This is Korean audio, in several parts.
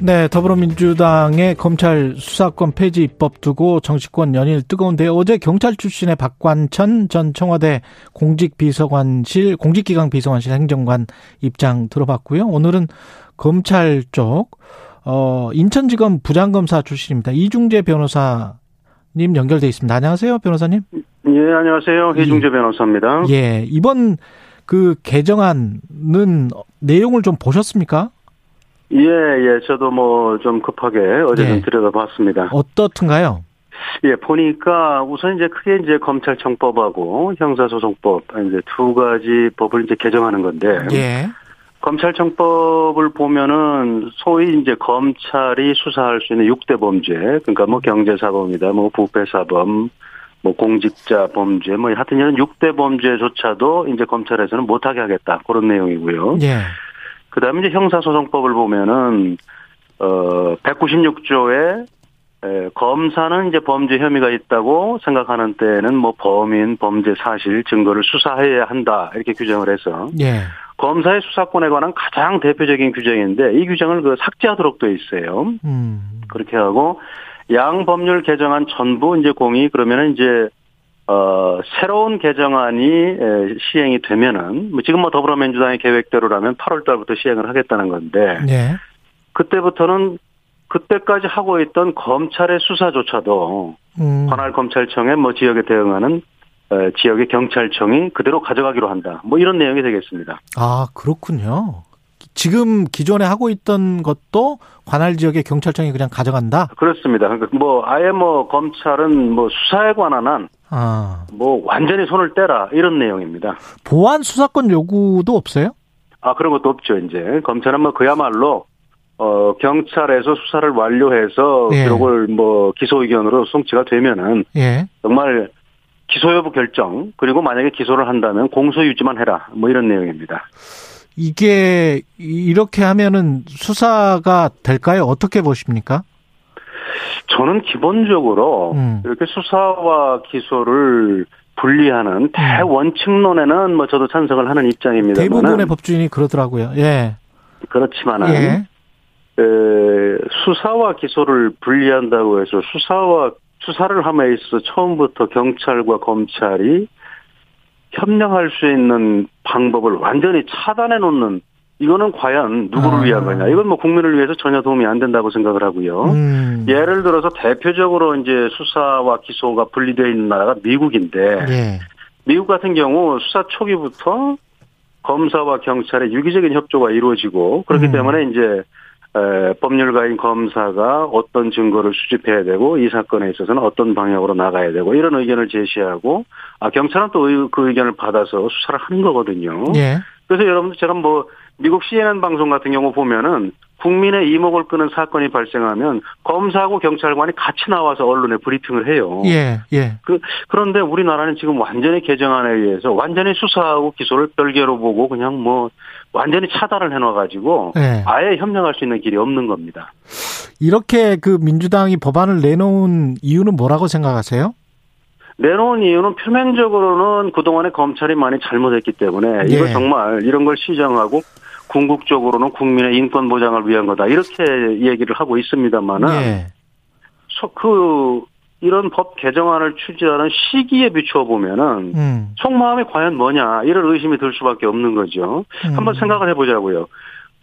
네, 더불어민주당의 검찰 수사권 폐지 입법 두고 정치권 연일 뜨거운데 어제 경찰 출신의 박관천 전 청와대 공직비서관실 공직기강 비서관실 행정관 입장 들어봤고요. 오늘은 검찰 쪽 어, 인천지검 부장검사 출신입니다. 이중재 변호사님 연결돼 있습니다. 안녕하세요, 변호사님. 예, 안녕하세요. 해중재 변호사입니다. 예, 이번 그 개정안은 내용을 좀 보셨습니까? 예, 예, 저도 뭐 좀 급하게 어제 좀 예. 들여다봤습니다. 어떻든가요? 예, 보니까 우선 이제 크게 이제 검찰청법하고 형사소송법 이제 두 가지 법을 이제 개정하는 건데 예. 검찰청법을 보면은 소위 이제 검찰이 수사할 수 있는 6대 범죄, 그러니까 뭐 경제사범이다, 뭐 부패사범, 뭐 공직자 범죄, 뭐 하여튼 이런 6대 범죄조차도 이제 검찰에서는 못하게 하겠다 그런 내용이고요. 예. 그 다음에 이제 형사소송법을 보면은, 어, 196조에, 에, 검사는 이제 범죄 혐의가 있다고 생각하는 때에는 뭐 범인, 범죄 사실, 증거를 수사해야 한다. 이렇게 규정을 해서 예. 검사의 수사권에 관한 가장 대표적인 규정인데 이 규정을 그 삭제하도록 돼 있어요. 음. 그렇게 하고 양 법률 개정안 전부 이제 공이 그러면은 이제 어 새로운 개정안이 에, 시행이 되면은 뭐 지금 뭐 더불어민주당의 계획대로라면 8월 달부터 시행을 하겠다는 건데 예. 그때부터는 그때까지 하고 있던 검찰의 수사조차도 음. 관할 검찰청의 뭐 지역에 대응하는 에, 지역의 경찰청이 그대로 가져가기로 한다. 뭐 이런 내용이 되겠습니다. 아, 그렇군요. 지금 기존에 하고 있던 것도 관할 지역의 경찰청이 그냥 가져간다? 그렇습니다. 그러니까 뭐 아예 뭐 검찰은 뭐 수사에 관한 한 아. 뭐 완전히 손을 떼라 이런 내용입니다. 보안 수사권 요구도 없어요? 아 그런 것도 없죠 이제 검찰은 뭐 그야말로 어 경찰에서 수사를 완료해서 예. 기록을 뭐 기소 의견으로 송치가 되면은 예. 정말 기소 여부 결정 그리고 만약에 기소를 한다면 공소 유지만 해라 뭐 이런 내용입니다. 이게 이렇게 하면은 수사가 될까요? 어떻게 보십니까? 저는 기본적으로 음. 이렇게 수사와 기소를 분리하는 대원칙론에는 뭐 저도 찬성을 하는 입장입니다만 대부분의 법주인이 그러더라고요. 예. 그렇지만은 예. 에, 수사와 기소를 분리한다고 해서 수사와 수사를 함에 있어서 처음부터 경찰과 검찰이 협력할 수 있는 방법을 완전히 차단해 놓는 이거는 과연 누구를 아. 위한 거냐? 이건 뭐 국민을 위해서 전혀 도움이 안 된다고 생각을 하고요. 음. 예를 들어서 대표적으로 이제 수사와 기소가 분리되어 있는 나라가 미국인데 예. 미국 같은 경우 수사 초기부터 검사와 경찰의 유기적인 협조가 이루어지고 그렇기 음. 때문에 이제 에, 법률가인 검사가 어떤 증거를 수집해야 되고 이 사건에 있어서는 어떤 방향으로 나가야 되고 이런 의견을 제시하고 아 경찰은 또 그 의견을 받아서 수사를 하는 거거든요. 예. 그래서 여러분들처럼 뭐 미국 CNN 방송 같은 경우 보면은 국민의 이목을 끄는 사건이 발생하면 검사하고 경찰관이 같이 나와서 언론에 브리핑을 해요. 예. 예. 그, 그런데 우리나라는 지금 완전히 개정안에 의해서 완전히 수사하고 기소를 별개로 보고 그냥 뭐 완전히 차단을 해놔가지고 예. 아예 협력할 수 있는 길이 없는 겁니다. 이렇게 그 민주당이 법안을 내놓은 이유는 뭐라고 생각하세요? 내놓은 이유는 표면적으로는 그동안에 검찰이 많이 잘못했기 때문에 예. 이거 정말 이런 걸 시정하고 궁극적으로는 국민의 인권 보장을 위한 거다 이렇게 얘기를 하고 있습니다만은 예. 소- 그 이런 법 개정안을 추진하는 시기에 비추어 보면은 음. 속마음이 과연 뭐냐 이런 의심이 들 수밖에 없는 거죠. 음. 한번 생각을 해보자고요.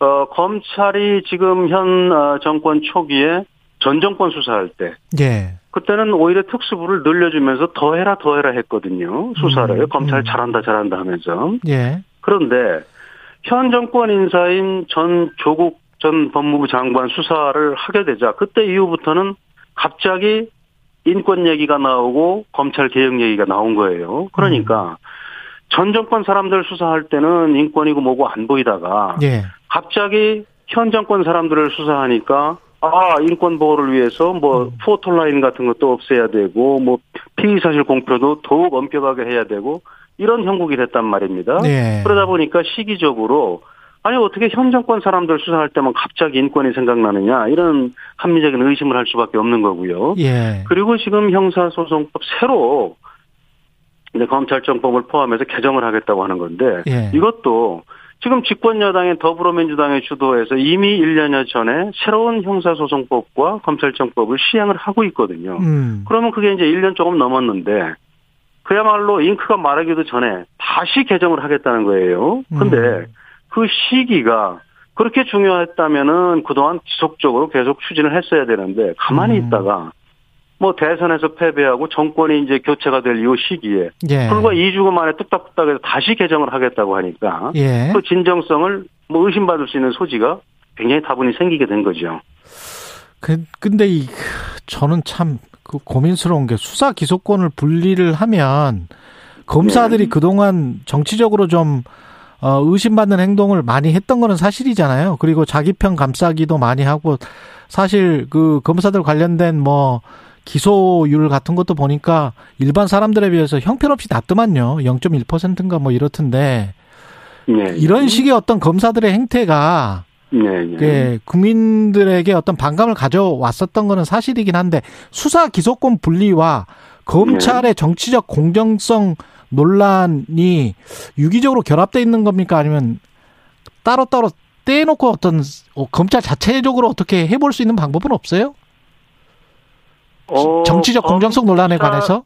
어, 검찰이 지금 현 어, 정권 초기에 전 정권 수사할 때 예. 그때는 오히려 특수부를 늘려주면서 더해라 더해라 했거든요. 수사를 음, 검찰 음. 잘한다 잘한다 하면서 예. 그런데 현 정권 인사인 전 조국 전 법무부 장관 수사를 하게 되자 그때 이후부터는 갑자기 인권 얘기가 나오고 검찰 개혁 얘기가 나온 거예요. 그러니까 전 정권 사람들 수사할 때는 인권이고 뭐고 안 보이다가 예. 갑자기 현 정권 사람들을 수사하니까 아 인권 보호를 위해서 뭐 포털라인 같은 것도 없애야 되고 뭐 피의 사실 공표도 더욱 엄격하게 해야 되고 이런 형국이 됐단 말입니다. 예. 그러다 보니까 시기적으로 아니 어떻게 현 정권 사람들 수사할 때만 갑자기 인권이 생각나느냐 이런 합리적인 의심을 할 수밖에 없는 거고요. 예. 그리고 지금 형사소송법 새로 이제 검찰청법을 포함해서 개정을 하겠다고 하는 건데 예. 이것도 지금 집권 여당인 더불어민주당의 주도에서 이미 1년여 전에 새로운 형사소송법과 검찰청법을 시행을 하고 있거든요. 음. 그러면 그게 이제 1년 조금 넘었는데 그야말로 잉크가 마르기도 전에 다시 개정을 하겠다는 거예요. 근데 음. 그 시기가 그렇게 중요했다면은 그동안 지속적으로 계속 추진을 했어야 되는데 가만히 음. 있다가 뭐 대선에서 패배하고 정권이 이제 교체가 될 이 시기에 예. 불과 2주간 만에 뚝딱뚝딱해서 다시 개정을 하겠다고 하니까 예. 그 진정성을 뭐 의심받을 수 있는 소지가 굉장히 다분히 생기게 된 거죠. 그, 근데 이, 저는 참, 그 고민스러운 게 수사 기소권을 분리를 하면 검사들이 네. 그동안 정치적으로 좀, 어, 의심받는 행동을 많이 했던 거는 사실이잖아요. 그리고 자기 편 감싸기도 많이 하고 사실 그 검사들 관련된 뭐 기소율 같은 것도 보니까 일반 사람들에 비해서 형편없이 낮더만요. 0.1%인가 뭐 이렇던데 네. 이런 식의 어떤 검사들의 행태가 네, 네. 예, 국민들에게 어떤 반감을 가져왔었던 거는 사실이긴 한데 수사 기소권 분리와 검찰의 정치적 공정성 논란이 유기적으로 결합돼 있는 겁니까 아니면 따로따로 떼놓고 어떤 어, 검찰 자체적으로 어떻게 해볼 수 있는 방법은 없어요? 어, 정치적 공정성 논란에 관해서?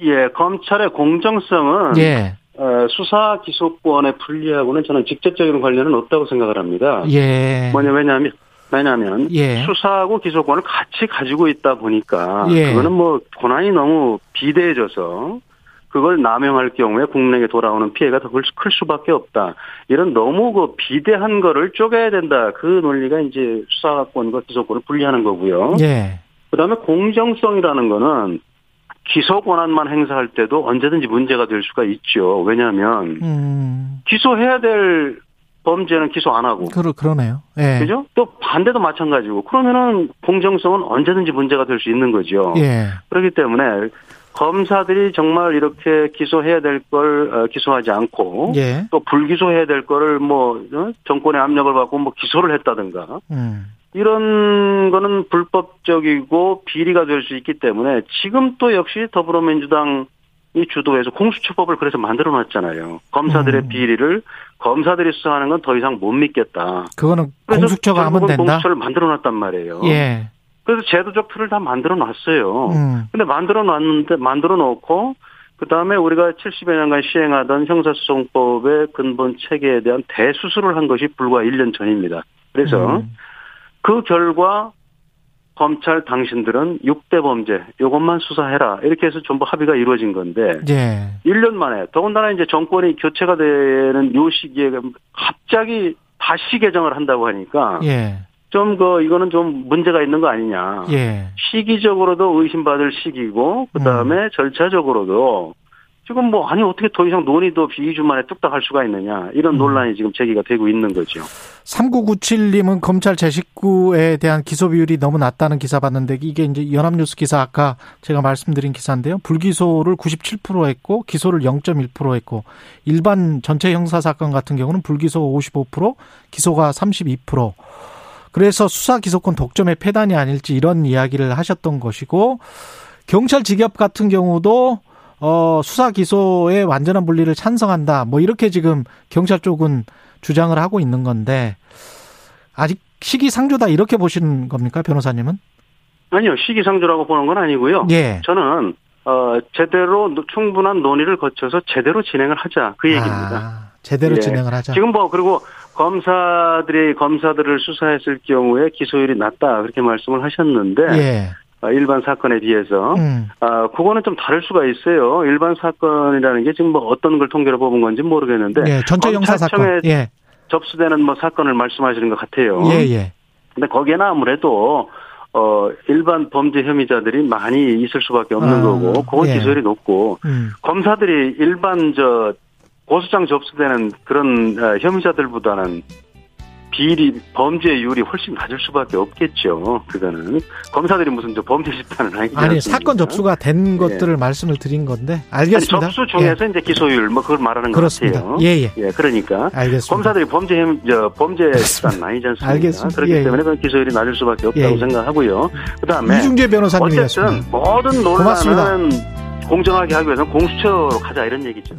예, 검찰의 공정성은 예, 어, 수사 기소권의 분리하고는 저는 직접적인 관련은 없다고 생각을 합니다. 예, 뭐냐 왜냐하면 왜냐하면 예. 수사하고 기소권을 같이 가지고 있다 보니까 예. 그거는 뭐 권한이 너무 비대해져서 그걸 남용할 경우에 국민에게 돌아오는 피해가 더 클 수밖에 없다. 이런 너무 그 비대한 거를 쪼개야 된다. 그 논리가 이제 수사권과 기소권을 분리하는 거고요. 예, 그다음에 공정성이라는 거는 기소 권한만 행사할 때도 언제든지 문제가 될 수가 있죠. 왜냐하면 음, 기소해야 될 범죄는 기소 안 하고 그러 그러네요. 예, 그죠? 또 반대도 마찬가지고 그러면은 공정성은 언제든지 문제가 될 수 있는 거죠. 예, 그렇기 때문에 검사들이 정말 이렇게 기소해야 될 걸 기소하지 않고 예, 또 불기소해야 될 거를 뭐 어? 정권의 압력을 받고 뭐 기소를 했다든가 음, 이런 거는 불법적이고 비리가 될 수 있기 때문에 지금 또 역시 더불어민주당이 주도해서 공수처법을 그래서 만들어 놨잖아요. 검사들의 음. 비리를 검사들이 수사하는 건 더 이상 못 믿겠다. 그거는 공수처가 하면 된다. 공수처를 만들어 놨단 말이에요. 예, 그래서 제도적 틀을 다 만들어 놨어요. 음, 근데 만들어 놨는데 만들어 놓고 그다음에 우리가 70여 년간 시행하던 형사소송법의 근본 체계에 대한 대수술을 한 것이 불과 1년 전입니다. 그래서 음. 그 결과 검찰 당신들은 6대 범죄 요것만 수사해라 이렇게 해서 전부 합의가 이루어진 건데 예, 1년 만에 더군다나 이제 정권이 교체가 되는 요 시기에 갑자기 다시 개정을 한다고 하니까 예, 좀그 이거는 좀 문제가 있는 거 아니냐. 예. 시기적으로도 의심받을 시기고 음. 그다음에 절차적으로도 지금 뭐 아니 어떻게 더 이상 논의도 없이 2주 만에 뚝딱 할 수가 있느냐 이런 음. 논란이 지금 제기가 되고 있는 거죠. 3997님은 검찰 제 식구에 대한 기소 비율이 너무 낮다는 기사 봤는데 이게 이제 연합뉴스 기사 아까 제가 말씀드린 기사인데요. 불기소를 97% 했고 기소를 0.1% 했고 일반 전체 형사 사건 같은 경우는 불기소 55% 기소가 32%. 그래서 수사 기소권 독점의 폐단이 아닐지 이런 이야기를 하셨던 것이고 경찰 직업 같은 경우도 어 수사 기소의 완전한 분리를 찬성한다. 뭐 이렇게 지금 경찰 쪽은 주장을 하고 있는 건데 아직 시기상조다 이렇게 보시는 겁니까 변호사님은? 아니요 시기상조라고 보는 건 아니고요. 예. 저는 어 제대로 노- 충분한 논의를 거쳐서 제대로 진행을 하자 그 얘기입니다. 아, 제대로 예. 진행을 하자. 지금 뭐 그리고 검사들이 검사들을 수사했을 경우에 기소율이 낮다 그렇게 말씀을 하셨는데 예. 어, 일반 사건에 비해서 음. 아 그거는 좀 다를 수가 있어요. 일반 사건이라는 게 지금 뭐 어떤 걸 통계로 뽑은 건지 모르겠는데 예. 전체 형사 사건. 예. 접수되는 뭐 사건을 말씀하시는 것 같아요. 예, 예. 근데 거기에는 아무래도 어 일반 범죄 혐의자들이 많이 있을 수밖에 없는 아, 거고 그건 예. 기소율이 높고 음. 검사들이 일반 저 고소장 접수되는 그런 어, 혐의자들보다는 비리 범죄율이 훨씬 낮을 수밖에 없겠죠. 그거는 검사들이 무슨 저 범죄 집단은 아니지 아니 않습니까? 사건 접수가 된 예. 것들을 말씀을 드린 건데 아니, 알겠습니다. 접수 중에서 이제 기소율 뭐 그걸 말하는 예. 것 그렇습니다. 같아요. 예, 예. 그러니까 알겠습니다. 검사들이 범죄 행- 저 범죄 집단은 아니지 않습니까? 알겠습니다. 그렇기 예, 예. 때문에 그 기소율이 낮을 수밖에 없다고 예, 예. 생각하고요. 그다음에 이중재 어쨌든 변호사님이었습니다. 모든 고맙습니다. 논란은 공정하게 하기 위해서는 공수처로 가자 이런 얘기죠.